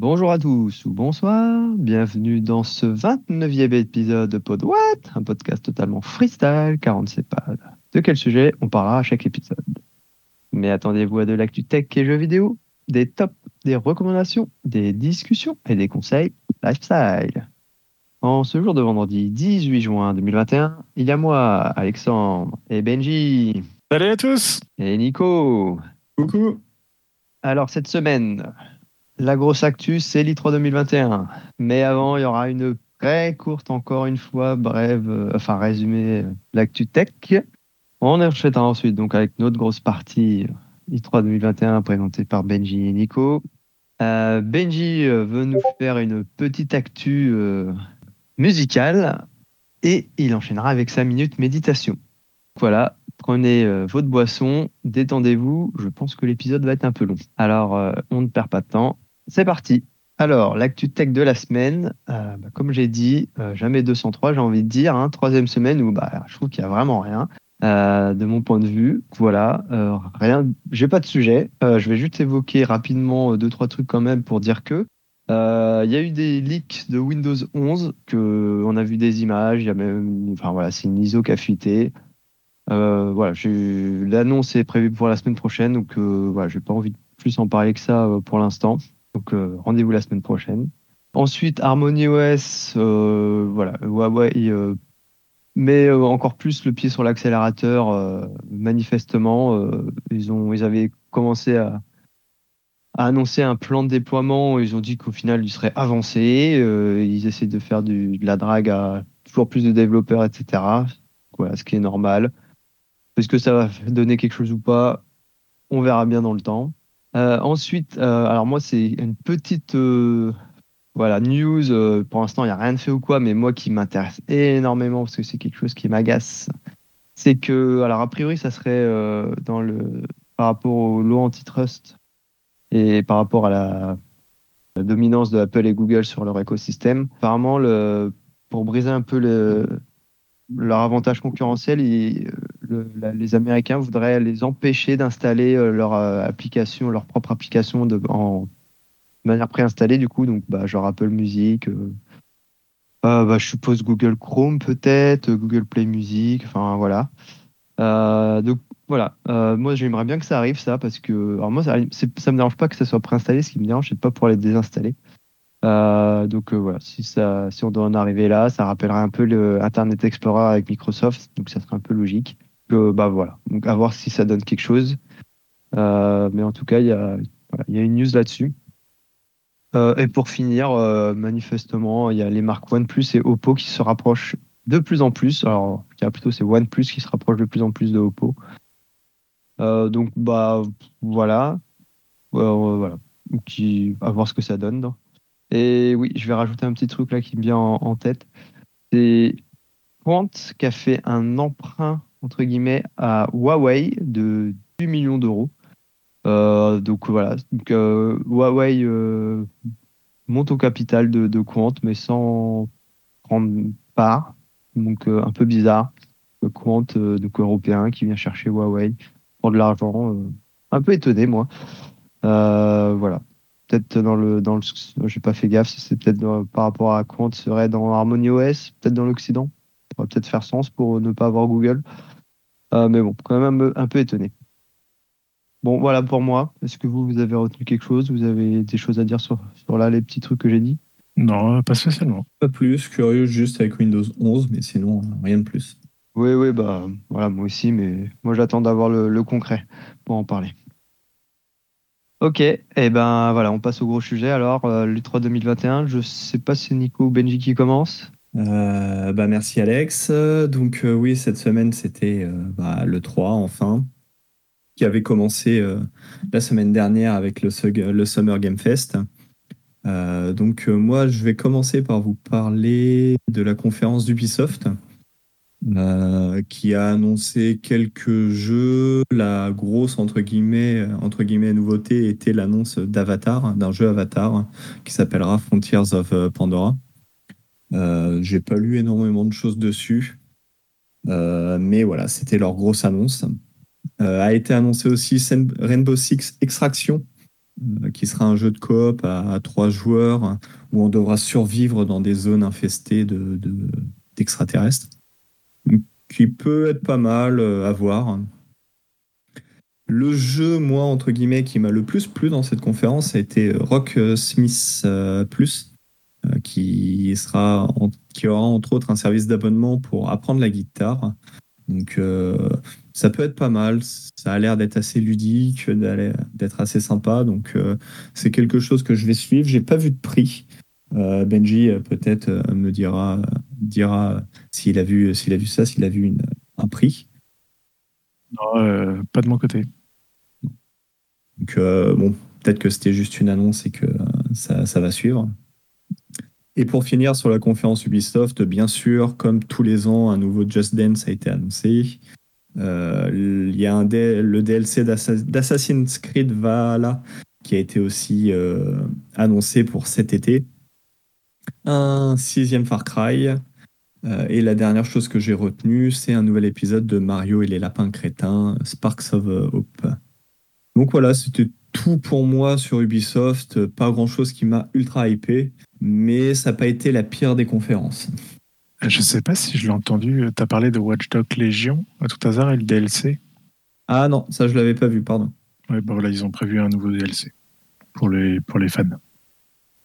Bonjour à tous ou bonsoir, bienvenue dans ce 29e épisode de Pod What, un podcast totalement freestyle car on ne sait pas de quel sujet on parlera à chaque épisode? Mais attendez-vous à de l'actu tech et jeux vidéo, des tops, des recommandations, des discussions et des conseils lifestyle. En ce jour de vendredi 18 juin 2021, il y a moi, Alexandre et Benji. Salut à tous Et Nico. Coucou Alors cette semaine, la grosse actu, c'est l'I3 2021. Mais avant, il y aura une très courte, encore une fois, brève, euh, enfin résumé euh, l'actu tech. On enchaînera ensuite donc avec notre grosse partie euh, I3 2021 présentée par Benji et Nico. Euh, Benji veut nous faire une petite actu musicale et il enchaînera avec sa minute méditation. Voilà, prenez votre boisson, détendez-vous. Je pense que l'épisode va être un peu long. Alors, on ne perd pas de temps. C'est parti. Alors, l'actu tech de la semaine, euh, bah, comme j'ai dit, euh, jamais 203, j'ai envie de dire, hein, troisième semaine où bah, je trouve qu'il y a vraiment rien. Euh, de mon point de vue, voilà, rien. J'ai pas de sujet. Je vais juste évoquer rapidement deux trois trucs quand même pour dire que il y a eu des leaks de Windows 11 que on a vu des images. Il y a même, enfin voilà, c'est une ISO qui a fuité. Voilà, l'annonce est prévue pour la semaine prochaine, donc voilà, j'ai pas envie de plus en parler que ça pour l'instant. Donc euh, rendez-vous la semaine prochaine. Ensuite, Harmony OS, euh, voilà, Huawei euh, met euh, encore plus le pied sur l'accélérateur. euh, manifestement, euh, ils ont, ils avaient commencé à, à annoncer un plan de déploiement. Ils ont dit qu'au final, il serait avancé. ils essaient de faire du, de la drague à toujours plus de développeurs, etc. Voilà, ce qui est normal. Est-ce que ça va donner quelque chose ou pas? On verra bien dans le temps. Euh, ensuite, euh, alors moi, c'est une petite euh, voilà, news. euh, pour l'instant, il n'y a rien de fait ou quoi, mais moi qui m'intéresse énormément parce que c'est quelque chose qui m'agace. C'est que, alors a priori, ça serait euh, dans le, par rapport aux lois antitrust et par rapport à la, dominance de Apple et Google sur leur écosystème. Apparemment, le, pour briser un peu le, leur avantage concurrentiel, ils- les Américains voudraient les empêcher d'installer euh, leur euh, application, leur propre application de, manière préinstallée, du coup, donc bah, genre Apple Music, euh, euh, bah, je suppose Google Chrome peut-être, Google Play Music, enfin voilà. Donc voilà, moi j'aimerais bien que ça arrive ça parce que alors moi ça, ça me dérange pas que ça soit préinstallé, ce qui me dérange c'est de pas pouvoir les désinstaller. Donc voilà, si on doit en arriver là, ça rappellerait un peu Internet Explorer avec Microsoft, donc ça serait un peu logique. Bah voilà, donc à voir si ça donne quelque chose. Euh, mais en tout cas, il y a, une news là-dessus. Euh, et pour finir, euh, manifestement, il y a les marques OnePlus et Oppo qui se rapprochent de plus en plus. Alors, plutôt c'est OnePlus qui se rapproche de plus en plus de Oppo. Donc bah voilà, voilà, à voir ce que ça donne. donc. Et oui, je vais rajouter un petit truc là qui me vient en, en tête. C'est Quant qui a fait un emprunt entre guillemets à Huawei de 10 millions d'euros. Euh, donc voilà, donc, euh, Huawei euh, monte au capital de, de Quant, mais sans prendre part. Donc un peu bizarre. Quant, donc européen, qui vient chercher Huawei pour de l'argent. un peu étonné, moi. Voilà. Peut-être dans le. Dans le j'ai pas fait gaffe c'est peut-être par rapport à Quant, serait dans Harmony OS, peut-être dans l'Occident. Peut-être faire sens pour ne pas avoir Google. Euh, mais bon, quand même un peu, un peu étonné. Bon, voilà pour moi. Est-ce que vous, vous avez retenu quelque chose? Vous avez des choses à dire sur, sur là, les petits trucs que j'ai dit? Non, pas spécialement. Pas plus, curieux juste avec Windows 11, mais sinon rien de plus. Oui, oui, bah voilà, moi aussi, mais moi j'attends d'avoir le, le concret pour en parler. Ok, et ben voilà, on passe au gros sujet. Alors, euh, l'U3 2021, je sais pas si c'est Nico ou Benji qui commence. Euh, bah merci Alex. Donc euh, oui, cette semaine c'était euh, bah, le 3 enfin, qui avait commencé euh, la semaine dernière avec le, Summer Game Fest. Donc moi je vais commencer par vous parler de la conférence d'Ubisoft. qui a annoncé quelques jeux. La grosse entre guillemets, entre guillemets nouveauté était l'annonce d'Avatar, d'un jeu Avatar qui s'appellera Frontiers of Pandora. Euh, J'ai pas lu énormément de choses dessus, Euh, mais voilà, c'était leur grosse annonce. Euh, a été annoncé aussi Rainbow Six Extraction, qui sera un jeu de coop à, trois joueurs où on devra survivre dans des zones infestées de, d'extraterrestres, qui peut être pas mal à voir. Le jeu, moi, entre guillemets, qui m'a le plus plu dans cette conférence a été Rock Smith Plus, qui, sera qui aura entre autres un service d'abonnement pour apprendre la guitare. Donc euh, ça peut être pas mal, ça a l'air d'être assez ludique, d'être assez sympa, donc euh, c'est quelque chose que je vais suivre. J'ai pas vu de prix. Euh, Benji peut-être me dira, dira s'il a vu s'il a vu ça, s'il a vu un prix. Non, pas de mon côté. Donc bon, peut-être que c'était juste une annonce et que ça, ça va suivre. Et pour finir sur la conférence Ubisoft, bien sûr, comme tous les ans, un nouveau Just Dance a été annoncé. Euh, il y a le DLC d'Assassin's Creed Valhalla qui a été aussi euh, annoncé pour cet été. Un sixième Far Cry. Euh, et la dernière chose que j'ai retenue, c'est un nouvel épisode de Mario et les lapins crétins, Sparks of Hope. Donc voilà, c'était tout pour moi sur Ubisoft. Pas grand chose qui m'a ultra hypé mais ça n'a pas été la pire des conférences. Je ne sais pas si je l'ai entendu, tu as parlé de Watchdog Légion à tout hasard et le DLC Ah non, ça je l'avais pas vu, pardon. Oui, bah voilà, ils ont prévu un nouveau DLC pour les, pour les fans.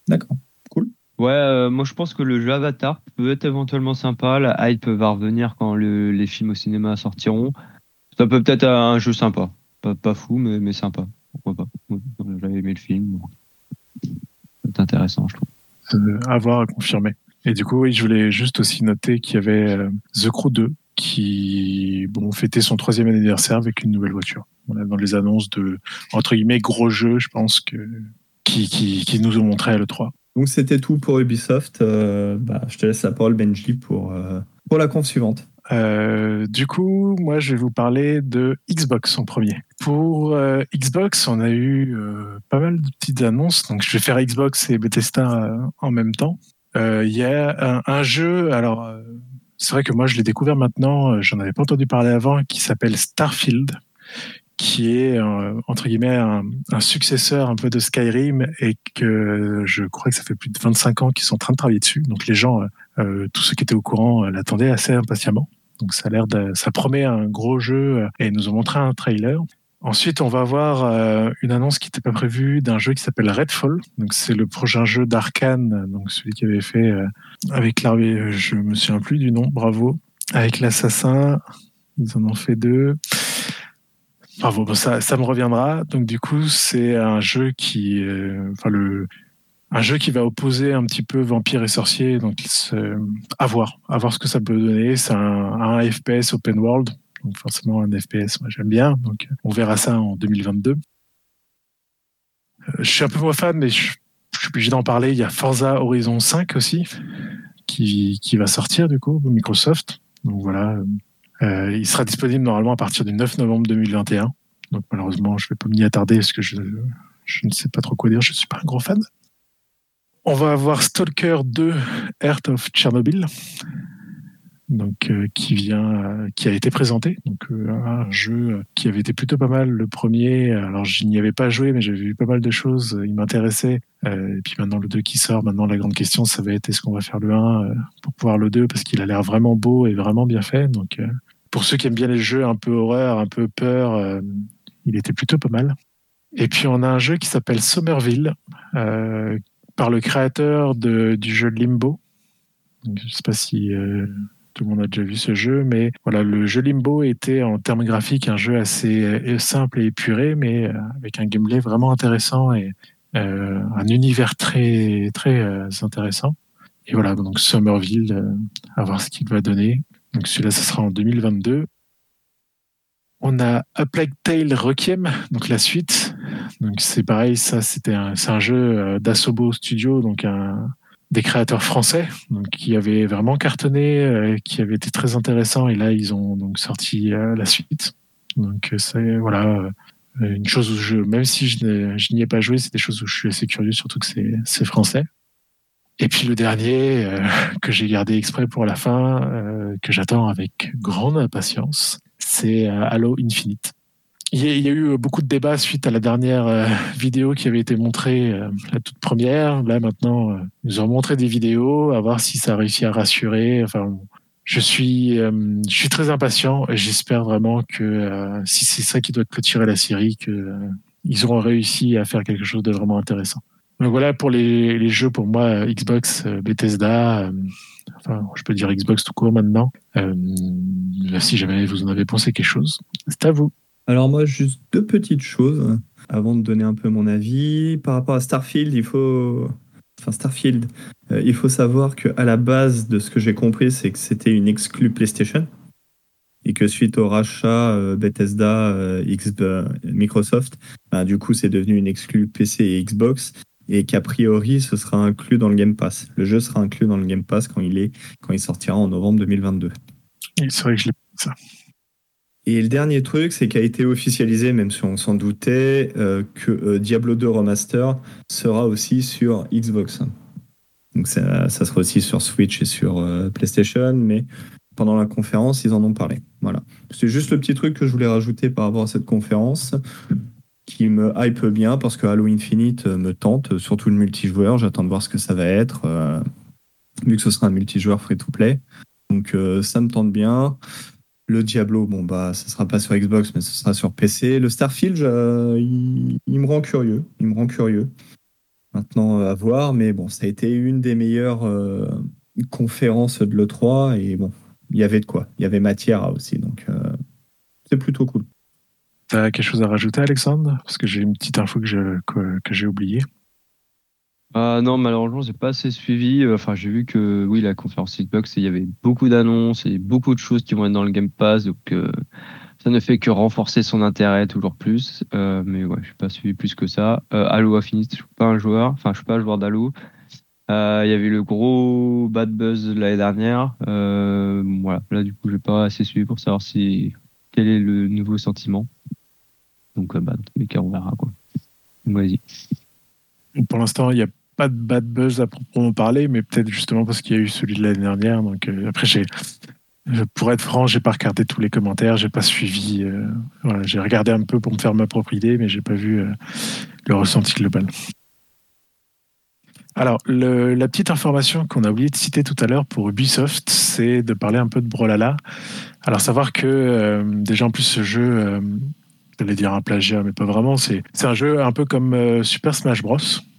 D'accord, cool. Ouais, euh, moi je pense que le jeu Avatar peut être éventuellement sympa. La hype va revenir quand les films au cinéma sortiront. Ça peut peut-être être un jeu sympa. Pas, pas fou, mais, mais sympa. Pourquoi pas Aimé le film. C'est intéressant, je trouve avoir à confirmer. Et du coup, oui, je voulais juste aussi noter qu'il y avait euh, The Crew 2 qui bon, fêtait son troisième anniversaire avec une nouvelle voiture. dans les annonces de, entre guillemets, gros jeux, je pense, que, qui, qui, nous ont montré à l'E3. Donc c'était tout pour Ubisoft. Euh, bah, je te laisse la parole, Benji, pour, euh, pour la conf suivante. Euh, du coup, moi, je vais vous parler de Xbox en premier. Pour euh, Xbox, on a eu euh, pas mal de petites annonces. Donc, je vais faire Xbox et Bethesda en même temps. Il y a un, jeu, alors, c'est vrai que moi, je l'ai découvert maintenant, j'en avais pas entendu parler avant, qui s'appelle Starfield, qui est, entre guillemets, un, un, successeur un peu de Skyrim et que je crois que ça fait plus de 25 ans qu'ils sont en train de travailler dessus. Donc, les gens euh, tous ceux qui étaient au courant euh, l'attendaient assez impatiemment. Donc ça a l'air ça promet un gros jeu euh, et nous ont montré un trailer. Ensuite, on va avoir une annonce qui n'était pas prévue d'un jeu qui s'appelle Redfall. Donc c'est le prochain jeu d'Arkane, donc celui qui avait fait avec l'armée, je me souviens plus du nom, bravo, avec l'assassin. Ils en ont fait deux. Bravo, ça, ça me reviendra. Donc du coup, c'est un jeu qui, le un jeu qui va opposer un petit peu vampire et sorcier, donc à voir, à voir ce que ça peut donner. C'est un, FPS open world, donc forcément un FPS, moi j'aime bien, donc on verra ça en 2022. Euh, je suis un peu moins fan, mais je, suis obligé d'en parler. Il y a Forza Horizon 5 aussi, qui, qui va sortir du coup, Microsoft. Donc voilà, euh, il sera disponible normalement à partir du 9 novembre 2021. Donc malheureusement, je ne vais pas m'y attarder parce que je ne sais pas trop quoi dire. Je ne suis pas un gros fan. On va avoir Stalker 2 Earth of Chernobyl, donc euh, qui vient, euh, qui a été présenté, donc euh, un jeu qui avait été plutôt pas mal le premier. Alors je n'y avais pas joué, mais j'avais vu pas mal de choses, il m'intéressait. et puis maintenant le 2 qui sort, maintenant la grande question, ça va être est-ce qu'on va faire le 1 pour pouvoir le 2 parce qu'il a l'air vraiment beau et vraiment bien fait. Donc pour ceux qui aiment bien les jeux un peu horreur, un peu peur, il était plutôt pas mal. Et puis on a un jeu qui s'appelle Somerville, par le créateur de, du jeu Limbo. je ne sais pas si euh, tout le monde a déjà vu ce jeu, mais voilà, le jeu Limbo était en termes graphiques un jeu assez euh, simple et épuré, mais euh, avec un gameplay vraiment intéressant et un univers très très intéressant. Et voilà, donc Somerville, à voir ce qu'il va donner. Donc celui-là, ce sera en 2022. On a A Plague Tale Requiem, donc la suite. Donc c'est pareil, ça c'était un, c'est un jeu euh, d'Asobo Studio, donc un, des créateurs français, donc qui avait vraiment cartonné, euh, qui avait été très intéressant. Et là, ils ont donc sorti euh, la suite. Donc c'est voilà une chose où je, même si je, n'y ai pas joué, c'est des choses où je suis assez curieux, surtout que c'est français. Et puis le dernier que j'ai gardé exprès pour la fin, que j'attends avec grande impatience, c'est Halo Infinite. il y, a, eu beaucoup de débats suite à la dernière euh, vidéo qui avait été montrée, euh, la toute première. Là, maintenant, euh, ils ont montré des vidéos, à voir si ça a réussi à rassurer. Enfin, je suis, je suis très impatient et j'espère vraiment que si c'est ça qui doit clôturer la série, que ils auront réussi à faire quelque chose de vraiment intéressant. Donc voilà pour les, jeux pour moi Xbox, Bethesda, enfin je peux dire Xbox tout court maintenant. si jamais vous en avez pensé quelque chose, c'est à vous. Alors moi, juste deux petites choses avant de donner un peu mon avis. Par rapport à Starfield, il faut... Enfin, Starfield, euh, il faut savoir qu'à la base de ce que j'ai compris, c'est que c'était une exclue PlayStation. Et que suite au rachat euh, Bethesda, euh, Microsoft, bah, du coup, c'est devenu une exclue PC et Xbox. Et qu'a priori, ce sera inclus dans le Game Pass. Le jeu sera inclus dans le Game Pass quand il, est, quand il sortira en novembre 2022. C'est vrai que je l'ai ça. Et le dernier truc, c'est qu'a été officialisé, même si on s'en doutait, euh, que euh, Diablo 2 Remaster sera aussi sur Xbox. Donc ça, sera aussi sur Switch et sur euh, PlayStation, mais pendant la conférence, ils en ont parlé. Voilà. C'est juste le petit truc que je voulais rajouter par rapport à cette conférence, qui me hype bien parce que Halo Infinite me tente, surtout le multijoueur. J'attends de voir ce que ça va être, vu que ce sera un multijoueur free-to-play. Donc ça me tente bien. Le Diablo, bon bah, ça sera pas sur Xbox, mais ce sera sur PC. Le Starfield, il, me rend curieux. Il me rend curieux. Maintenant à voir, mais bon, ça a été une des meilleures euh, conférences de l'E3 et bon, il y avait de quoi. Il y avait matière aussi, donc euh, c'est plutôt cool. T'as quelque chose à rajouter, Alexandre? Parce que j'ai une petite info que, j'ai oubliée. Ah non, malheureusement, j'ai pas assez suivi. Enfin, j'ai vu que oui, la conférence Xbox, il y avait beaucoup d'annonces et beaucoup de choses qui vont être dans le Game Pass, donc euh, ça ne fait que renforcer son intérêt toujours plus. Euh, mais ouais, je suis pas suivi plus que ça. Euh, Halo Infinite, je suis pas un joueur. Enfin, je suis pas un joueur d'Halo. Euh, il y avait le gros bad buzz l'année dernière. voilà, là du coup, j'ai pas assez suivi pour savoir si quel est le nouveau sentiment. Donc, bah, dans tous les cas, on verra quoi. Vas-y. Pour l'instant, il y a pas de bad buzz à proprement parler, mais peut-être justement parce qu'il y a eu celui de l'année dernière. Donc euh, après, j'ai, pour être franc, j'ai pas regardé tous les commentaires, j'ai pas suivi. Euh, voilà, j'ai regardé un peu pour me faire ma propre idée, mais j'ai pas vu euh, le ressenti global. Alors, la petite information qu'on a oublié de citer tout à l'heure pour Ubisoft, c'est de parler un peu de Brolala. Alors, savoir que déjà en plus ce jeu, j'allais dire un plagiat, mais pas vraiment, c'est, un jeu un peu comme Super Smash Bros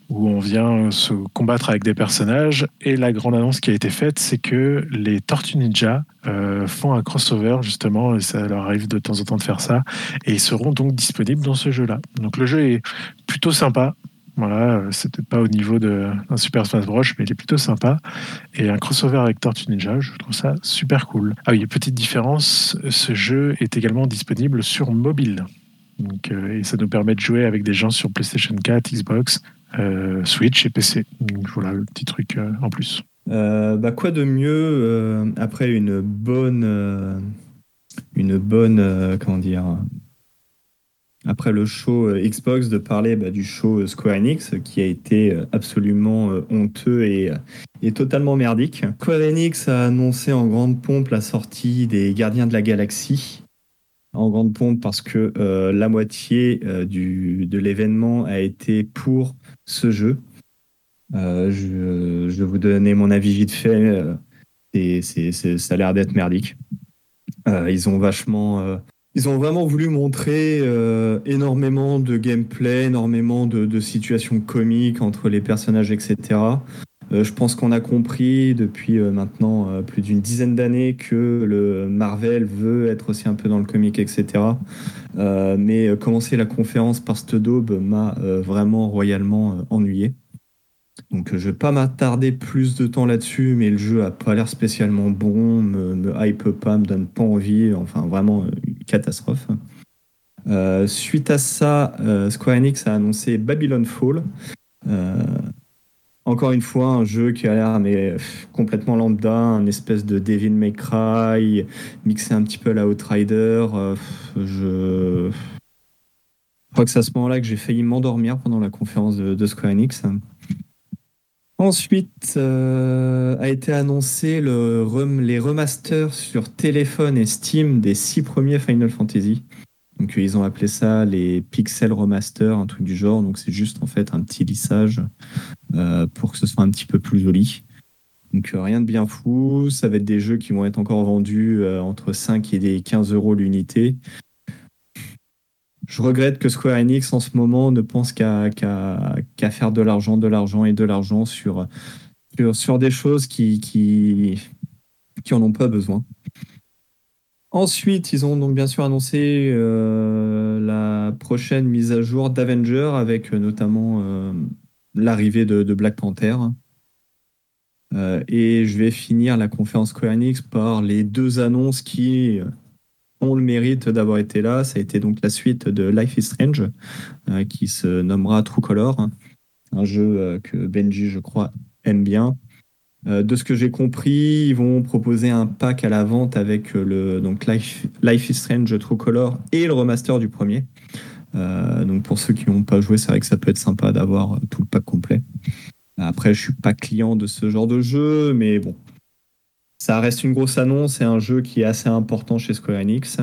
où on vient se combattre avec des personnages. Et la grande annonce qui a été faite, c'est que les Tortues Ninja euh, font un crossover, justement, et ça leur arrive de temps en temps de faire ça, et ils seront donc disponibles dans ce jeu-là. Donc le jeu est plutôt sympa. Voilà, c'est peut-être pas au niveau d'un Super Smash Bros, mais il est plutôt sympa. Et un crossover avec Tortue Ninja, je trouve ça super cool. Ah oui, petite différence, ce jeu est également disponible sur mobile. Euh, et ça nous permet de jouer avec des gens sur PlayStation 4, Xbox, euh, Switch et PC. voilà le petit truc euh, en plus. Bah, quoi de mieux après une bonne, une bonne, comment dire, après le show Xbox de parler bah, du show Square Enix qui a été absolument honteux et, et, totalement merdique. Square Enix a annoncé en grande pompe la sortie des Gardiens de la Galaxie en grande pompe parce que la moitié du, de l'événement a été pour ce jeu. Euh, je, vais vous donner mon avis vite fait. Et c'est, ça a l'air d'être merdique. Euh, ils ont vachement. ils ont vraiment voulu montrer énormément de gameplay, énormément de, situations comiques entre les personnages, etc. je pense qu'on a compris depuis maintenant plus d'une dizaine d'années que le Marvel veut être aussi un peu dans le comique, etc. Euh, mais euh, commencer la conférence par cette daube m'a euh, vraiment royalement ennuyé. Donc je vais pas m'attarder plus de temps là-dessus, mais le jeu a pas l'air spécialement bon, me, me hype pas, me donne pas envie, enfin vraiment une catastrophe. suite à ça, Square Enix a annoncé Babylon Fall. Encore une fois, un jeu qui a l'air mais complètement lambda, un espèce de Devil May Cry, mixé un petit peu à la Outrider. Euh, je... crois que c'est à ce moment-là que j'ai failli m'endormir pendant la conférence de, Square Enix. Ensuite, euh, a été annoncé le les remasters sur téléphone et Steam des six premiers Final Fantasy. Donc ils ont appelé ça les Pixel Remaster, un truc du genre. Donc c'est juste en fait un petit lissage pour que ce soit un petit peu plus joli. Donc rien de bien fou. Ça va être des jeux qui vont être encore vendus entre 5 et 15 euros l'unité. Je regrette que Square Enix en ce moment ne pense qu'à faire de l'argent, de l'argent et de l'argent sur, sur, des choses qui, qui, en ont pas besoin. Ensuite, ils ont donc bien sûr annoncé euh, la prochaine mise à jour d'Avenger avec euh, notamment euh, l'arrivée de, Black Panther. et je vais finir la conférence Square par les deux annonces qui ont le mérite d'avoir été là. Ça a été donc la suite de Life is Strange, qui se nommera True Color, un jeu que Benji, je crois, aime bien. Euh, de ce que j'ai compris, ils vont proposer un pack à la vente avec euh, le donc Life, Life is Strange True Color et le remaster du premier. Euh, donc pour ceux qui n'ont pas joué, c'est vrai que ça peut être sympa d'avoir tout le pack complet. Après, je suis pas client de ce genre de jeu, mais bon, ça reste une grosse annonce. C'est un jeu qui est assez important chez Square Enix.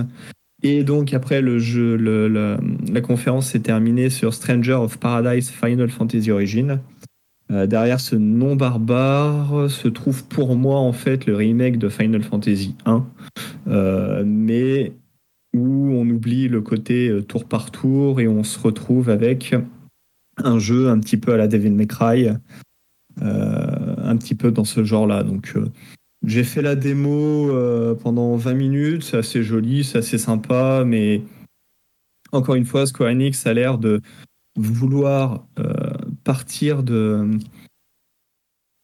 Et donc après le jeu, la conférence s'est terminée sur Stranger of Paradise Final Fantasy Origin. Euh, derrière ce nom barbare se trouve pour moi en fait le remake de Final Fantasy 1, euh, mais où on oublie le côté euh, tour par tour et on se retrouve avec un jeu un petit peu à la Devil May Cry, un petit peu dans ce genre-là. Donc j'ai fait la démo pendant 20 minutes, c'est assez joli, c'est assez sympa, mais encore une fois, Square Enix a l'air de vouloir partir de,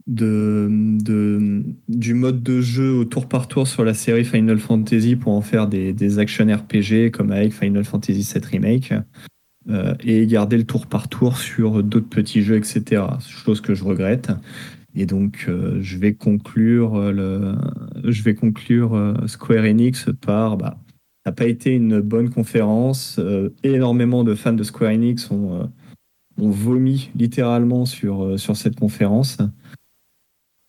du mode de jeu au tour par tour sur la série Final Fantasy pour en faire des, des action RPG comme avec Final Fantasy VII Remake euh, et garder le tour par tour sur d'autres petits jeux, etc. Chose que je regrette. Et donc, euh, je vais conclure, le, je vais conclure euh, Square Enix par bah, ça n'a pas été une bonne conférence. énormément de fans de Square Enix ont on vomit littéralement sur, euh, sur cette conférence.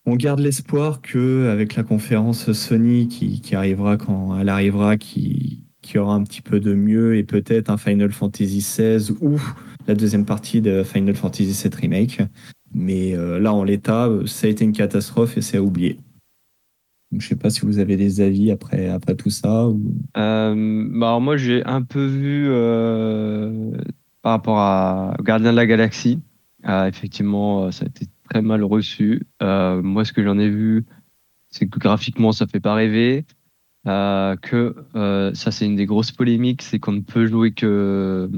On garde l'espoir que avec la conférence Sony qui, arrivera quand elle arrivera, qui, qui aura un petit peu de mieux et peut-être un Final Fantasy XVI ou la deuxième partie de Final Fantasy VII Remake. Mais euh, là, en l'état, ça a été une catastrophe et c'est à oublier. je ne sais pas si vous avez des avis après, après tout ça. Euh, bah alors moi, j'ai un peu vu par rapport à Gardien de la Galaxie. Euh, effectivement, euh, ça a été très mal reçu. Euh, moi, ce que j'en ai vu, c'est que graphiquement, ça fait pas rêver. que ça, c'est une des grosses polémiques, c'est qu'on ne peut jouer que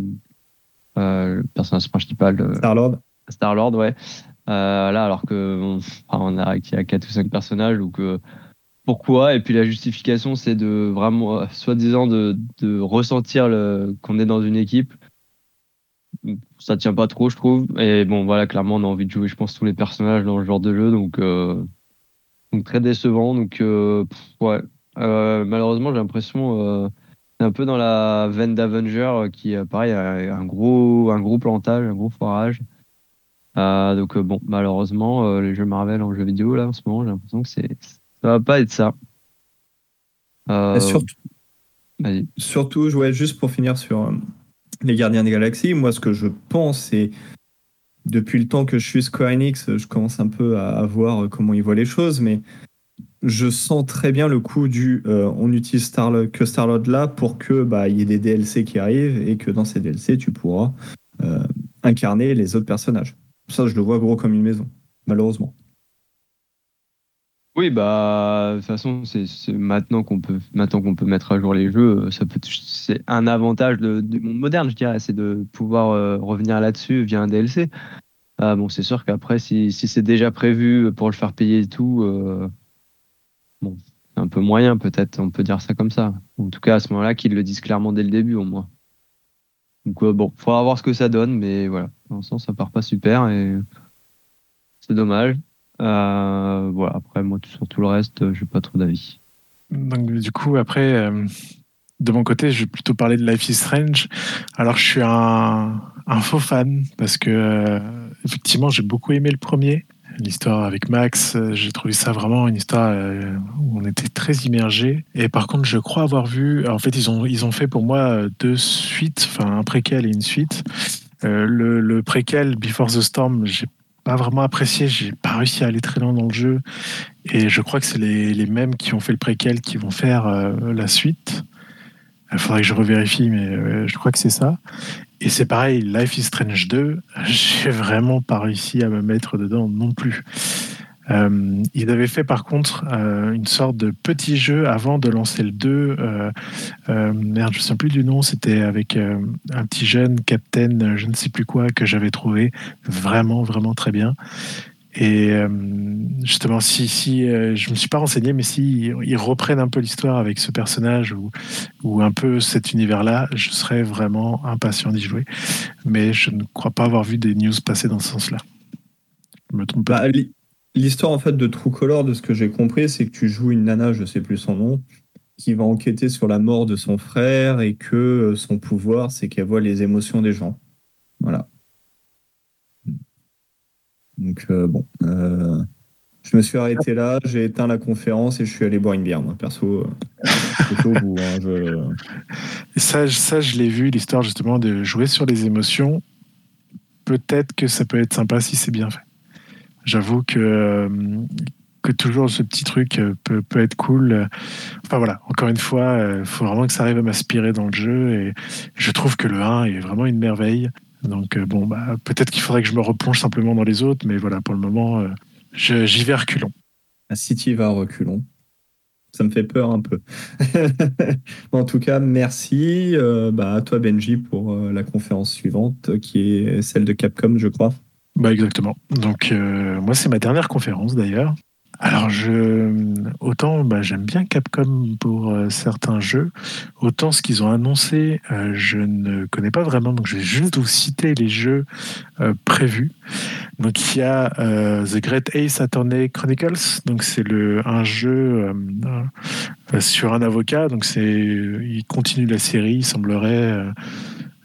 le personnage principal. Star-Lord. Star-Lord, ouais. là, alors que on, a qu'il y a 4 ou 5 personnages, ou que pourquoi? Et puis la justification, c'est de vraiment, soi-disant, de, de ressentir qu'on est dans une équipe ça tient pas trop, je trouve. Et bon, voilà, clairement, on a envie de jouer, je pense, tous les personnages dans le genre de jeu, donc, euh, donc très décevant. Donc, euh, ouais, euh, malheureusement, j'ai l'impression, c'est un peu dans la veine d'Avenger, qui, pareil, a un gros, un gros plantage, un gros foirage. donc, bon, malheureusement, les jeux Marvel en jeu vidéo, là, en ce moment, j'ai l'impression que c'est, ça va pas être ça. surtout, surtout, je juste pour finir sur les Gardiens des Galaxies, moi, ce que je pense, c'est depuis le temps que je suis Square je commence un peu à, voir comment ils voient les choses, mais je sens très bien le coup du euh, on utilise Star que Starlord là pour que bah il y ait des DLC qui arrivent et que dans ces DLC tu pourras euh, incarner les autres personnages. Ça, je le vois gros comme une maison, malheureusement. Oui, bah, de toute façon, c'est maintenant qu'on peut, maintenant qu'on peut mettre à jour les jeux, ça peut, c'est un avantage du monde moderne, je dirais, c'est de pouvoir euh, revenir là-dessus via un DLC. Ah, bon, c'est sûr qu'après, si, si c'est déjà prévu pour le faire payer et tout, euh, bon, c'est un peu moyen, peut-être, on peut dire ça comme ça. En tout cas, à ce moment-là, qu'ils le disent clairement dès le début, au moins. Donc, euh, bon, faudra voir ce que ça donne, mais voilà, pour l'instant, ça part pas super et c'est dommage. Euh, après, moi, sur tout le reste, euh, j'ai pas trop d'avis. Donc, du coup, après, euh, de mon côté, je vais plutôt parler de Life is Strange. Alors, je suis un, un faux fan parce que, effectivement, j'ai beaucoup aimé le premier. l'histoire avec Max. J'ai trouvé ça vraiment une histoire où on était très immergé. Et par contre, je crois avoir vu. En fait, ils ont ils ont fait pour moi deux suites, enfin un préquel et une suite. le, le préquel Before the Storm, j'ai pas vraiment apprécié. J'ai pas réussi à aller très loin dans le jeu. Et je crois que c'est les, mêmes qui ont fait le préquel qui vont faire euh, la suite. Il faudrait que je revérifie, mais euh, je crois que c'est ça. Et c'est pareil, Life is Strange 2, j'ai vraiment pas réussi à me mettre dedans non plus. Euh, il avait fait par contre euh, une sorte de petit jeu avant de lancer le 2. Euh, euh, merde, je ne sais plus du nom. C'était avec un petit jeune capitaine, je ne sais plus quoi, que j'avais trouvé vraiment, vraiment très bien. Et justement, si, je me suis pas renseigné, mais si ils reprennent un peu l'histoire avec ce personnage ou, ou un peu cet univers-là, je serais vraiment impatient d'y jouer. Mais je ne crois pas avoir vu des news passer dans ce sens-là. Je me trompe pas. Bah, L'histoire en fait de True Color, de ce que j'ai compris, c'est que tu joues une nana, je sais plus son nom, qui va enquêter sur la mort de son frère et que euh, son pouvoir, c'est qu'elle voit les émotions des gens. Voilà. Donc euh, bon, euh, je me suis arrêté là, j'ai éteint la conférence et je suis allé boire une bière. Moi, perso, bout. Hein, je... Ça, ça, je l'ai vu, l'histoire justement de jouer sur les émotions. Peut-être que ça peut être sympa si c'est bien fait. J'avoue que, que toujours ce petit truc peut, peut, être cool. Enfin voilà, encore une fois, il faut vraiment que ça arrive à m'aspirer dans le jeu. Et je trouve que le 1 est vraiment une merveille. Donc bon, bah, peut-être qu'il faudrait que je me replonge simplement dans les autres, mais voilà, pour le moment, j'y vais reculons. Si tu vas reculons, ça me fait peur un peu. en tout cas, merci euh, bah, à toi Benji pour euh, la conférence suivante, qui est celle de Capcom, je crois. Bah exactement. Donc euh, moi c'est ma dernière conférence d'ailleurs. Alors je autant bah, j'aime bien Capcom pour euh, certains jeux, autant ce qu'ils ont annoncé euh, je ne connais pas vraiment. Donc je vais juste vous citer les jeux prévus. Donc il y a The Great Ace Attorney Chronicles. Donc c'est un jeu sur un avocat. Donc il continue la série. Il semblerait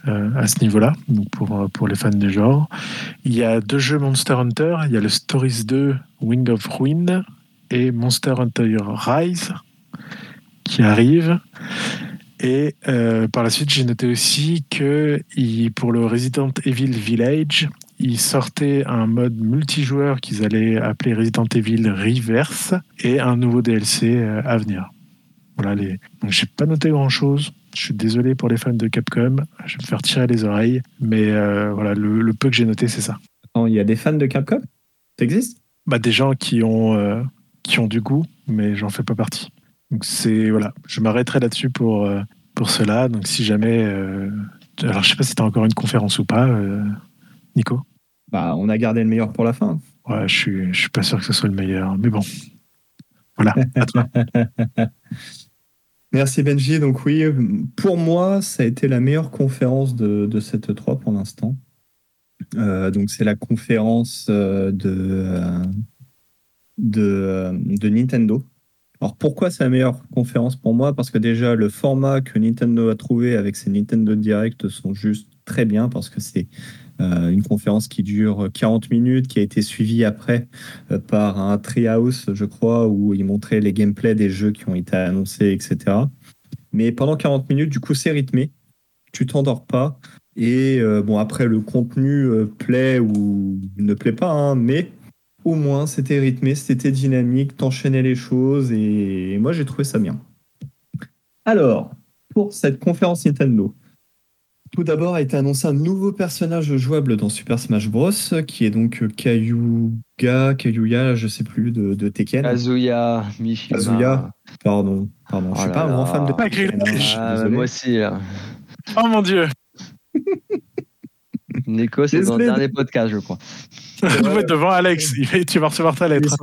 euh, à ce niveau-là, donc pour, pour les fans du genre. Il y a deux jeux Monster Hunter, il y a le Stories 2 Wing of Ruin et Monster Hunter Rise qui arrivent. Et euh, par la suite, j'ai noté aussi que pour le Resident Evil Village, ils sortaient un mode multijoueur qu'ils allaient appeler Resident Evil Reverse et un nouveau DLC euh, à venir. Voilà les. Donc j'ai pas noté grand chose. Je suis désolé pour les fans de Capcom, je vais me faire tirer les oreilles, mais euh, voilà, le, le, peu que j'ai noté, c'est ça. Il y a des fans de Capcom? Ça existe bah, Des gens qui ont, euh, qui ont du goût, mais j'en fais pas partie. Donc c'est voilà, je m'arrêterai là-dessus pour, euh, pour cela. Donc si jamais. Alors je sais pas si tu as encore une conférence ou pas, Nico bah, On a gardé le meilleur pour la fin. Ouais, je suis, je suis pas sûr que ce soit le meilleur, mais bon. Voilà, à toi. Merci Benji. Donc oui, pour moi, ça a été la meilleure conférence de, cette 3 pour l'instant. Euh, donc c'est la conférence euh, de, de, de, Nintendo. Alors pourquoi c'est la meilleure conférence pour moi? Parce que déjà le format que Nintendo a trouvé avec ses Nintendo Direct sont juste très bien parce que c'est une conférence qui dure 40 minutes, qui a été suivie après euh, par un treehouse, je crois, où ils montraient les gameplays des jeux qui ont été annoncés, etc. Mais pendant 40 minutes, du coup, c'est rythmé. Tu t'endors pas. Et euh, bon, après, le contenu euh, plaît ou ne plaît pas, hein, mais au moins, c'était rythmé, c'était dynamique, t'enchaînais les choses, et, et moi, j'ai trouvé ça bien. Alors, pour cette conférence Nintendo, tout d'abord a été annoncé un nouveau personnage jouable dans Super Smash Bros. qui est donc Kayuga, Kayuya, je sais plus, de, de Tekken. Kazuya Mishima. Kazuya, pardon. pardon. Oh je suis pas un grand fan de Tekken. Ah, moi aussi. Là. Oh mon dieu Nico, c'est dans le dernier podcast, je crois. devant Alex, tu vas recevoir ta lettre.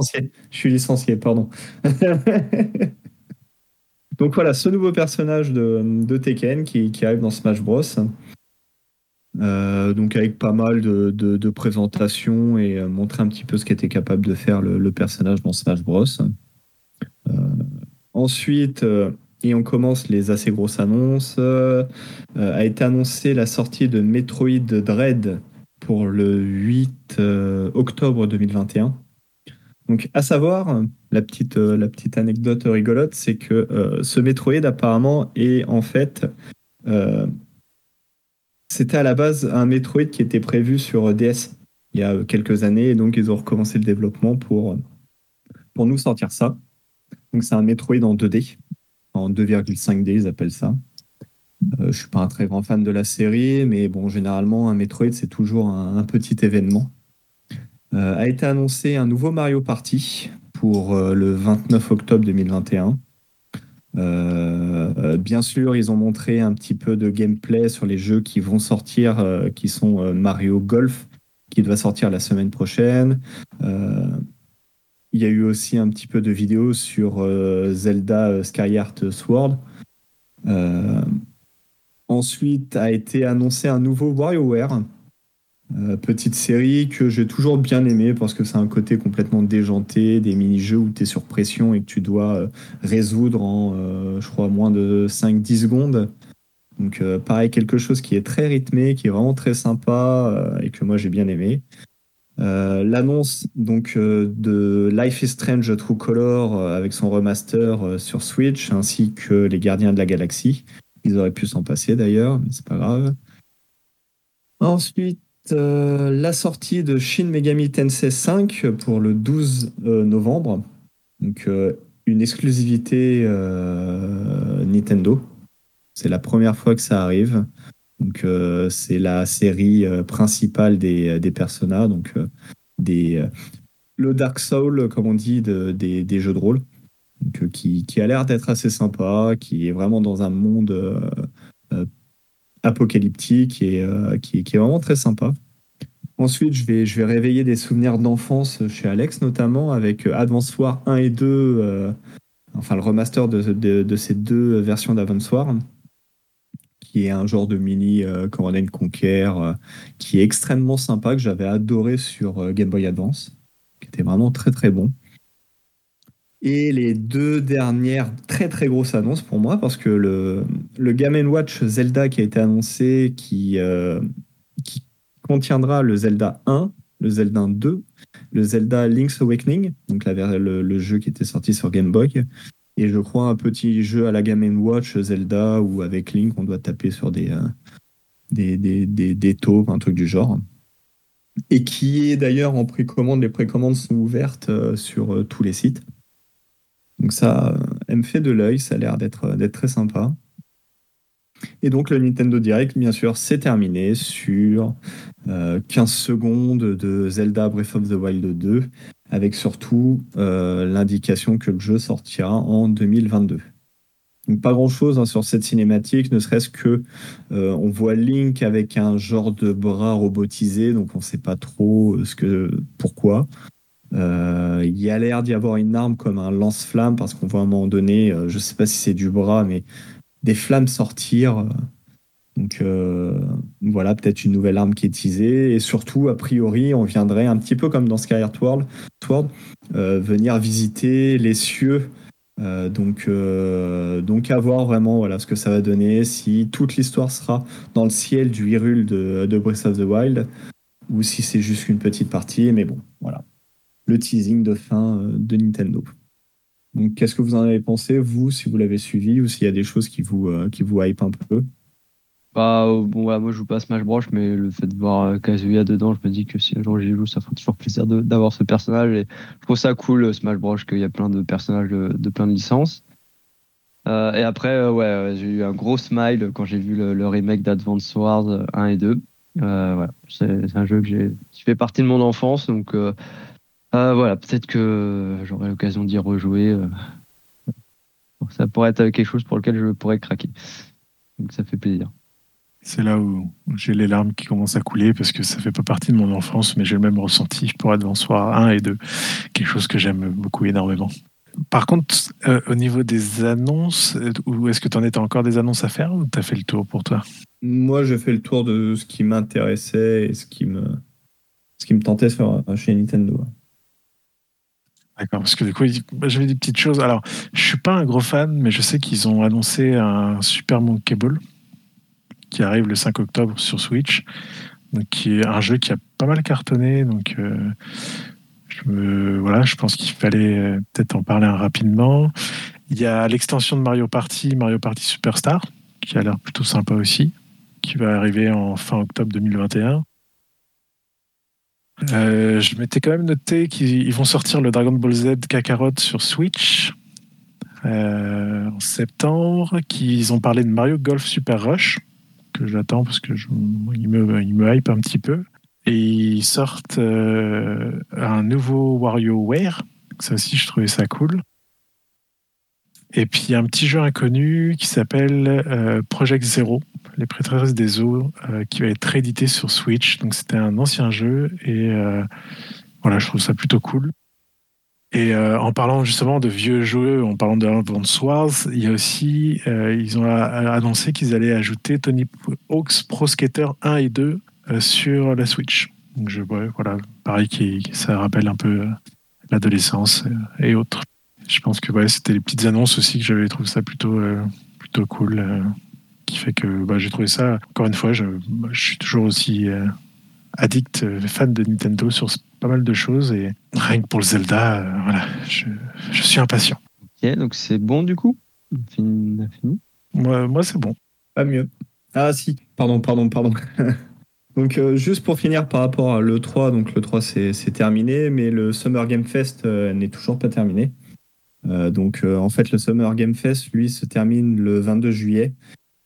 Je suis licencié, pardon. Donc voilà, ce nouveau personnage de, Tekken qui, arrive dans Smash Bros. Euh, donc avec pas mal de, présentations et euh, montrer un petit peu ce qu'était capable de faire le, personnage dans Smash Bros. Euh, ensuite, et on commence les assez grosses annonces, a été annoncé la sortie de Metroid Dread pour le 8 octobre 2021. Donc, à savoir, la petite, la petite anecdote rigolote, c'est que ce Metroid, apparemment, est en fait. C'était à la base un Metroid qui était prévu sur DS il y a quelques années, et donc ils ont recommencé le développement pour, pour nous sortir ça. Donc, c'est un Metroid en 2D, en 2,5D, ils appellent ça. Euh, je suis pas un très grand fan de la série, mais bon, généralement, un Metroid, c'est toujours un, petit événement. Euh, a été annoncé un nouveau Mario Party pour euh, le 29 octobre 2021. bien sûr, ils ont montré un petit peu de gameplay sur les jeux qui vont sortir, qui sont Mario Golf, qui doit sortir la semaine prochaine. il y a eu aussi un petit peu de vidéos sur Zelda Skyward Sword. Ensuite a été annoncé un nouveau WarioWare, euh, petite série que j'ai toujours bien aimé parce que c'est un côté complètement déjanté, des mini-jeux où tu es sur pression et que tu dois euh, résoudre en, euh, je crois, moins de 5-10 secondes. Donc pareil, quelque chose qui est très rythmé, qui est vraiment très sympa et que moi j'ai bien aimé. L'annonce donc de Life is Strange True Color avec son remaster sur Switch ainsi que Les Gardiens de la Galaxie ils auraient pu s'en passer d'ailleurs, mais c'est pas grave. Ensuite, euh, la sortie de Shin Megami Tensei 5 pour le 12 euh, novembre. Donc, euh, une exclusivité Nintendo. C'est la première fois que ça arrive. Donc, c'est la série principale des, Persona, donc des, le Dark Soul, comme on dit, des, jeux de rôle qui, a l'air d'être assez sympa, qui est vraiment dans un monde apocalyptique et euh, qui, est vraiment très sympa. Ensuite, je vais, réveiller des souvenirs d'enfance chez Alex, notamment avec Advance War 1 et 2, enfin le remaster de, ces deux versions d'Advance War, qui est un genre de mini Command Conquer, qui est extrêmement sympa, que j'avais adoré sur Game Boy Advance, qui était vraiment très très bon. Et les deux dernières très très grosses annonces pour moi, parce que le, le Game Watch Zelda qui a été annoncé, qui, euh, contiendra le Zelda 1, le Zelda 2, le Zelda Link's Awakening, donc la, le, le, jeu qui était sorti sur Game Boy, et je crois un petit jeu à la Game Watch Zelda où avec Link on doit taper sur des, euh, des, des, des, des taupes, un truc du genre. Et qui est d'ailleurs en précommande, les précommandes sont ouvertes euh, sur tous les sites. Donc ça, elle me fait de l'œil, ça a l'air d'être très sympa. Et donc le Nintendo Direct, bien sûr, c'est terminé sur 15 euh, secondes de Zelda Breath of the Wild 2, avec surtout euh, l'indication que le jeu sortira en 2022. Donc pas grand-chose hein, sur cette cinématique, ne serait-ce que euh, on voit Link avec un genre de bras robotisé, donc on ne sait pas trop ce que, pourquoi. Il y a l'air d'y avoir une arme comme un lance-flamme parce qu'on voit à un moment donné, je ne sais pas si c'est du bras, mais des flammes sortir. Donc euh, voilà, peut-être une nouvelle arme qui est teasée. Et surtout, a priori, on viendrait un petit peu comme dans Skyward Sword, Sword venir visiter les cieux. donc, donc à vraiment voilà, ce que ça va donner, si toute l'histoire sera dans le ciel du Hyrule de, de Breath of the Wild, ou si c'est juste une petite partie. Mais bon, voilà le teasing de fin euh, de Nintendo. Donc, qu'est-ce que vous en avez pensé, vous, si vous l'avez suivi, ou s'il y a des choses qui vous, euh, qui vous hype un peu? Bah, bon, moi je joue pas Smash Bros, mais le fait de voir euh, Kazuya dedans, je me dis que si un jour j'y joue, ça fera toujours plaisir d'avoir ce personnage. Et je trouve ça cool, Smash Bros, qu'il y a plein de personnages de, plein de licences. et après, ouais, j'ai eu un gros smile quand j'ai vu le, remake d'Advance Wars 1 et 2. voilà, c'est un jeu qui fait partie de mon enfance, donc euh, voilà, peut-être que j'aurai l'occasion d'y rejouer. Euh. Ça pourrait être quelque chose pour lequel je pourrais craquer. Donc ça fait plaisir. C'est là où j'ai les larmes qui commencent à couler parce que ça fait pas partie de mon enfance, mais j'ai le même ressenti pour Advance War 1 et 2. Quelque chose que j'aime beaucoup énormément. Par contre, euh, au niveau des annonces, ou est-ce que tu en étais encore des annonces à faire ou tu as fait le tour pour toi? Moi, j'ai fait le tour de ce qui m'intéressait et ce qui me, ce qui me tentait sur, chez Nintendo. D'accord, parce que du coup, bah, j'avais des petites choses. Alors, je suis pas un gros fan, mais je sais qu'ils ont annoncé un Super Monkey Ball qui arrive le 5 octobre sur Switch, donc qui est un jeu qui a pas mal cartonné. Donc, euh, Je, voilà, je pense qu'il fallait peut-être en parler rapidement. Il y a l'extension de Mario Party, Mario Party Superstar, qui a l'air plutôt sympa aussi, qui va arriver en fin octobre 2021. Euh, je m'étais quand même noté qu'ils vont sortir le Dragon Ball Z Kakarot sur Switch euh, en septembre, qu'ils ont parlé de Mario Golf Super Rush, que j'attends parce que me hype un petit peu. Et ils sortent euh, un nouveau WarioWare, ça aussi je trouvais ça cool. Et puis un petit jeu inconnu qui s'appelle Project Zero, les prêtresses des eaux, euh, qui va être réédité sur Switch. Donc c'était un ancien jeu et euh, voilà, je trouve ça plutôt cool. Et euh, en parlant justement de vieux jeux, en parlant de Advance Wars, il y a aussi, ils ont annoncé qu'ils allaient ajouter Tony Hawk's Pro Skater 1 et 2 sur la Switch. Donc je, voilà, pareil, qui, ça rappelle un peu l'adolescence et autres. Je pense que ouais, c'était les petites annonces aussi que j'avais trouvé ça plutôt, plutôt cool qui fait que bah, j'ai trouvé ça, encore une fois, je, je suis toujours aussi euh, addict, euh, fan de Nintendo sur pas mal de choses et rien que pour le Zelda, euh, voilà, je, je, suis impatient. Ok, donc c'est bon du coup? Fini, fini? Moi, moi c'est bon. Pas mieux. Ah si, pardon, pardon, pardon. donc juste pour finir par rapport à l'E3, donc l'E3 c'est terminé, mais le Summer Game Fest n'est toujours pas terminé. donc en fait le Summer Game Fest, lui, se termine le 22 juillet.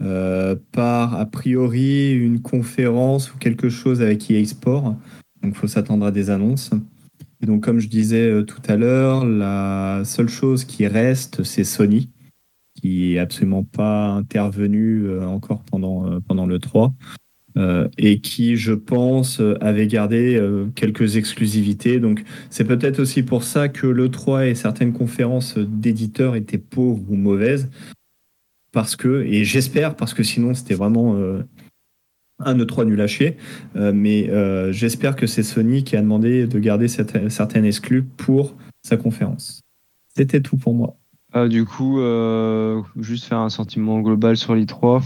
Euh, par a priori une conférence ou quelque chose avec EA Sport. Donc il faut s'attendre à des annonces. Et donc comme je disais euh, tout à l'heure, la seule chose qui reste, c'est Sony, qui est absolument pas intervenu euh, encore pendant, pendant le 3. et qui, je pense, avait gardé quelques exclusivités. Donc, c'est peut-être aussi pour ça que le 3 et certaines conférences d'éditeurs étaient pauvres ou mauvaises, parce que, et j'espère, parce que sinon c'était vraiment euh, un E3 nul lâché, euh, mais euh, j'espère que c'est Sony qui a demandé de garder cette, certaines exclus pour sa conférence. C'était tout pour moi. Ah, du coup, juste faire un sentiment global sur l'E3.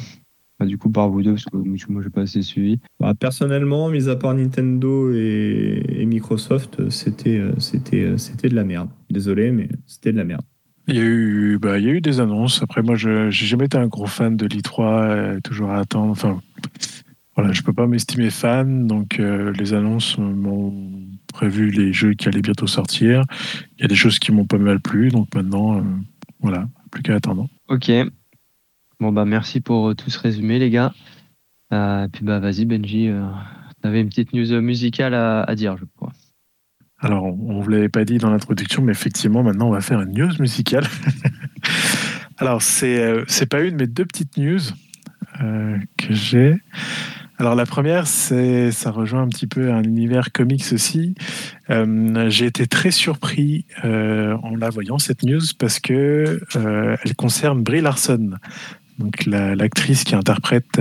Ah, du coup, par vous deux, parce que moi, j'ai pas assez suivi. Bah, personnellement, mis à part Nintendo et, et Microsoft, c'était, c'était, c'était de la merde. Désolé, mais c'était de la merde. Il y, a eu, bah, il y a eu des annonces. Après, moi, je n'ai jamais été un gros fan de l'I3, euh, toujours à attendre. Enfin, voilà, je peux pas m'estimer fan, donc euh, les annonces m'ont prévu les jeux qui allaient bientôt sortir. Il y a des choses qui m'ont pas mal plu, donc maintenant, euh, voilà, plus qu'à attendre. Ok. Bon, bah, merci pour tout ce résumé, les gars. et puis, bah, vas-y, Benji, tu avais une petite news musicale à dire, je crois. Alors, on ne vous l'avait pas dit dans l'introduction, mais effectivement, maintenant, on va faire une news musicale. Alors, c'est euh, c'est pas une, mais deux petites news euh, que j'ai. Alors, la première, c'est ça rejoint un petit peu un univers comics aussi. Euh, j'ai été très surpris en la voyant, cette news, parce que elle concerne Brie Larson, donc l'actrice qui interprète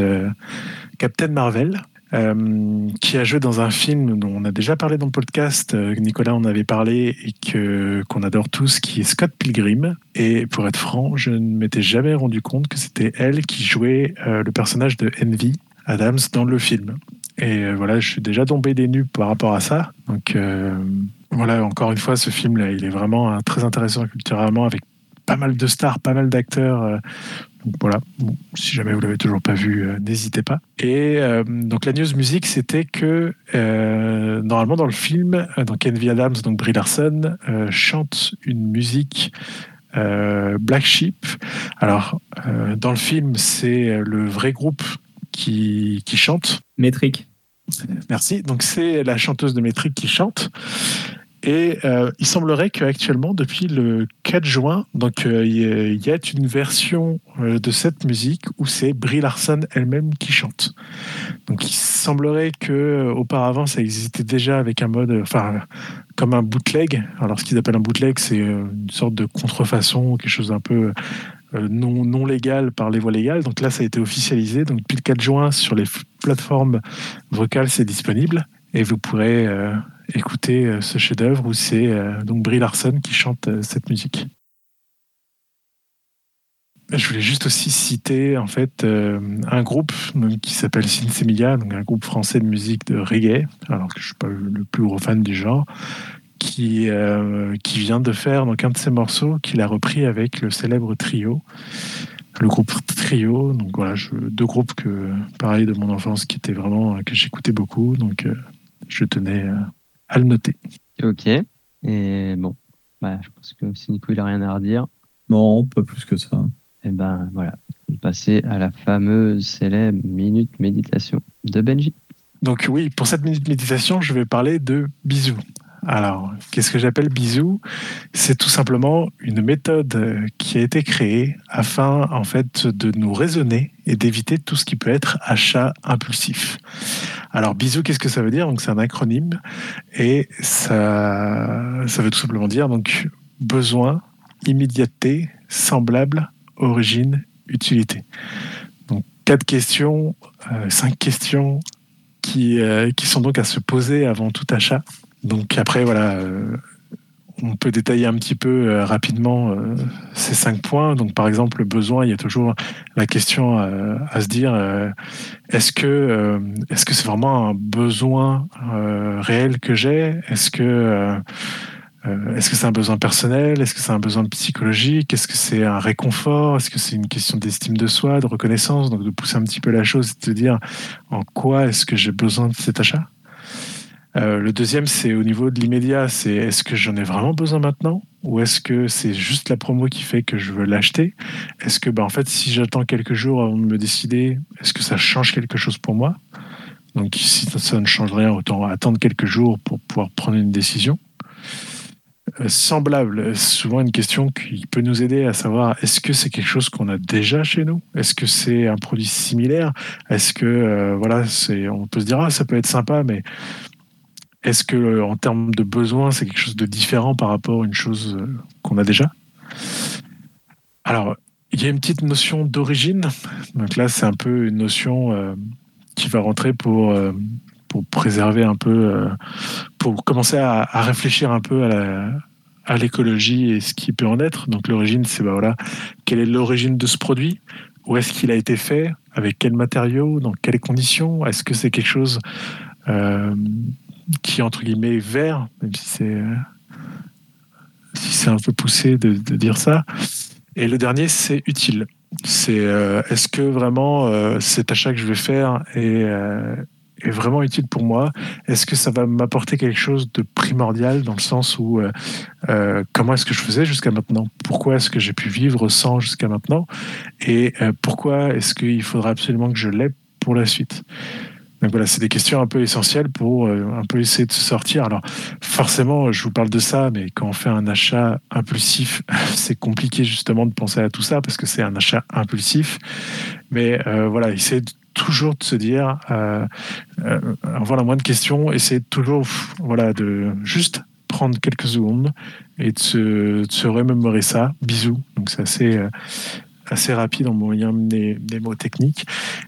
Captain Marvel. Euh, qui a joué dans un film dont on a déjà parlé dans le podcast. Euh, Nicolas en avait parlé et que qu'on adore tous, qui est Scott Pilgrim. Et pour être franc, je ne m'étais jamais rendu compte que c'était elle qui jouait euh, le personnage de Envy Adams dans le film. Et voilà, je suis déjà tombé des nues par rapport à ça. Donc voilà, encore une fois, ce film-là, il est vraiment très intéressant culturellement avec pas mal de stars, pas mal d'acteurs donc voilà, si jamais vous l'avez toujours pas vu, euh, n'hésitez pas. Et euh, donc la news musique, c'était que euh, normalement dans le film, donc Envy Adams, donc Brie Larson, chante une musique Black Sheep. Alors dans le film, c'est le vrai groupe qui, qui chante. Métrique. Merci. Donc c'est la chanteuse de Métrique qui chante. Et euh, il semblerait qu'actuellement, depuis le 4 juin, donc euh, il y a une version euh, de cette musique où c'est Brie Larson elle-même qui chante. Donc il semblerait que auparavant ça existait déjà avec un mode, enfin comme un bootleg. Alors ce qu'ils appellent un bootleg, c'est une sorte de contrefaçon, quelque chose d'un peu non, non légal par les voies légales. Donc là, ça a été officialisé. Donc depuis le 4 juin, sur les plateformes vocales, c'est disponible et vous pourrez écouter euh, ce chef-d'œuvre où c'est euh, donc Brie Larson qui chante euh, cette musique. Je voulais juste aussi citer en fait un groupe qui s'appelle Sinsemilia, donc un groupe français de musique de reggae, alors que je suis pas le plus gros fan du genre, qui, qui vient de faire donc un de ses morceaux qu'il a repris avec le célèbre trio, le groupe Trio. Donc voilà, deux groupes que pareil de mon enfance qui étaient vraiment que j'écoutais beaucoup. Donc je tenais à le noter. Ok. Et bon, bah, je pense que si Nico il a rien à redire, Non, pas plus que ça. et ben voilà, on va passer à la fameuse célèbre minute méditation de Benji. Donc oui, pour cette minute méditation, je vais parler de bisous. Alors, qu'est-ce que j'appelle bisous C'est tout simplement une méthode qui a été créée afin, en fait, de nous raisonner et d'éviter tout ce qui peut être achat impulsif. Alors, bisous, qu'est-ce que ça veut dire? C'est un acronyme et ça, veut tout simplement dire donc besoin, immédiateté, semblable, origine, utilité. Donc, quatre questions, euh, cinq questions euh, qui sont donc à se poser avant tout achat. Donc après, voilà, euh, on peut détailler un petit peu euh, rapidement euh, ces cinq points. Donc par exemple, le besoin, il y a toujours la question à se dire, est-ce que est-ce que c'est vraiment un besoin réel que j'ai? Est-ce que est-ce que c'est un besoin personnel? Est-ce que c'est un besoin psychologique? Est-ce que c'est un réconfort? Est-ce que c'est une question d'estime de soi, de reconnaissance? Donc de pousser un petit peu la chose et de se dire en quoi est-ce que j'ai besoin de cet achat? Euh, le deuxième, c'est au niveau de l'immédiat, c'est est-ce que j'en ai vraiment besoin maintenant? Ou est-ce que c'est juste la promo qui fait que je veux l'acheter? Est-ce que, bah, en fait, si j'attends quelques jours avant de me décider, est-ce que ça change quelque chose pour moi? Donc, si ça, ne change rien, autant attendre quelques jours pour pouvoir prendre une décision. Euh, semblable, c'est souvent une question qui peut nous aider à savoir est-ce que c'est quelque chose qu'on a déjà chez nous? Est-ce que c'est un produit similaire? Est-ce que, euh, voilà, c'est, on peut se dire, ah, ça peut être sympa, mais est-ce que euh, en termes de besoin, c'est quelque chose de différent par rapport à une chose euh, qu'on a déjà? Alors, il y a une petite notion d'origine. Donc là, c'est un peu une notion euh, qui va rentrer pour, pour préserver un peu, pour commencer à, réfléchir un peu à l'écologie et ce qui peut en être. Donc l'origine, c'est bah voilà, quelle est l'origine de ce produit? Où est-ce qu'il a été fait? Avec quels matériaux? Dans quelles conditions? Est-ce que c'est quelque chose qui entre guillemets vert, même si c'est euh, si c'est un peu poussé de, dire ça. Et le dernier, c'est utile. C'est euh, est-ce que vraiment euh, cet achat que je vais faire est, est vraiment utile pour moi? Est-ce que ça va m'apporter quelque chose de primordial dans le sens où comment est-ce que je faisais jusqu'à maintenant? Pourquoi est-ce que j'ai pu vivre sans jusqu'à maintenant? Et pourquoi est-ce qu'il faudra absolument que je l'aie pour la suite? Donc voilà, c'est des questions un peu essentielles pour euh, un peu essayer de se sortir. Alors forcément, je vous parle de ça, mais quand on fait un achat impulsif, c'est compliqué justement de penser à tout ça parce que c'est un achat impulsif. Mais euh, voilà, essayez de- toujours de se dire, euh, euh, avoir la moindre question, essayez de toujours, voilà, de juste prendre quelques secondes et de se, de se remémorer ça. Bisous. Donc c'est assez, euh, rapide en moyen techniques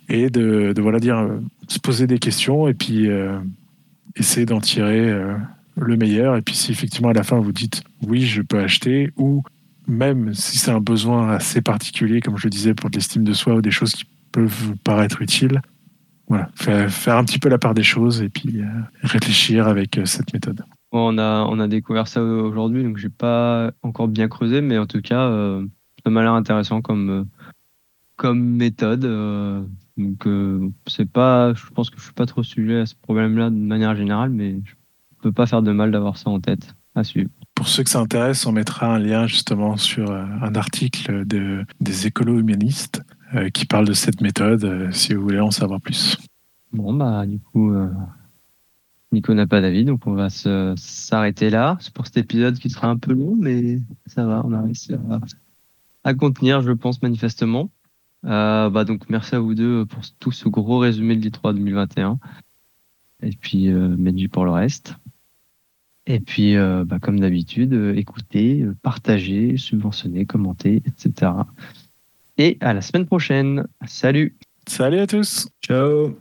et de, de voilà dire, se poser des questions et puis euh, essayer d'en tirer euh, le meilleur. Et puis si effectivement à la fin vous dites oui, je peux acheter ou même si c'est un besoin assez particulier, comme je le disais, pour de l'estime de soi ou des choses qui peuvent vous paraître utiles, voilà, faire, un petit peu la part des choses et puis euh, réfléchir avec euh, cette méthode. On a, on a découvert ça aujourd'hui, donc j'ai pas encore bien creusé, mais en tout cas, ça m'a l'air intéressant comme, comme méthode. Donc, euh, c'est pas, je pense que je suis pas trop sujet à ce problème-là de manière générale, mais je peux pas faire de mal d'avoir ça en tête à suivre. Pour ceux que ça intéresse, on mettra un lien justement sur euh, un article de, des écolo-humanistes euh, qui parle de cette méthode, euh, si vous voulez en savoir plus. Bon, bah, du coup, Nico n'a pas d'avis, donc on va s'arrêter là. C'est pour cet épisode qui sera un peu long, mais ça va, on a réussi à, à contenir, je pense, manifestement. Euh, bah, donc, merci à vous deux pour tout ce gros résumé de l'I3 2021. Et puis, euh, pour le reste. Et puis, euh, bah, comme d'habitude, euh, écoutez, partagez, subventionnez, commentez, etc. Et à la semaine prochaine. Salut! Salut à tous Ciao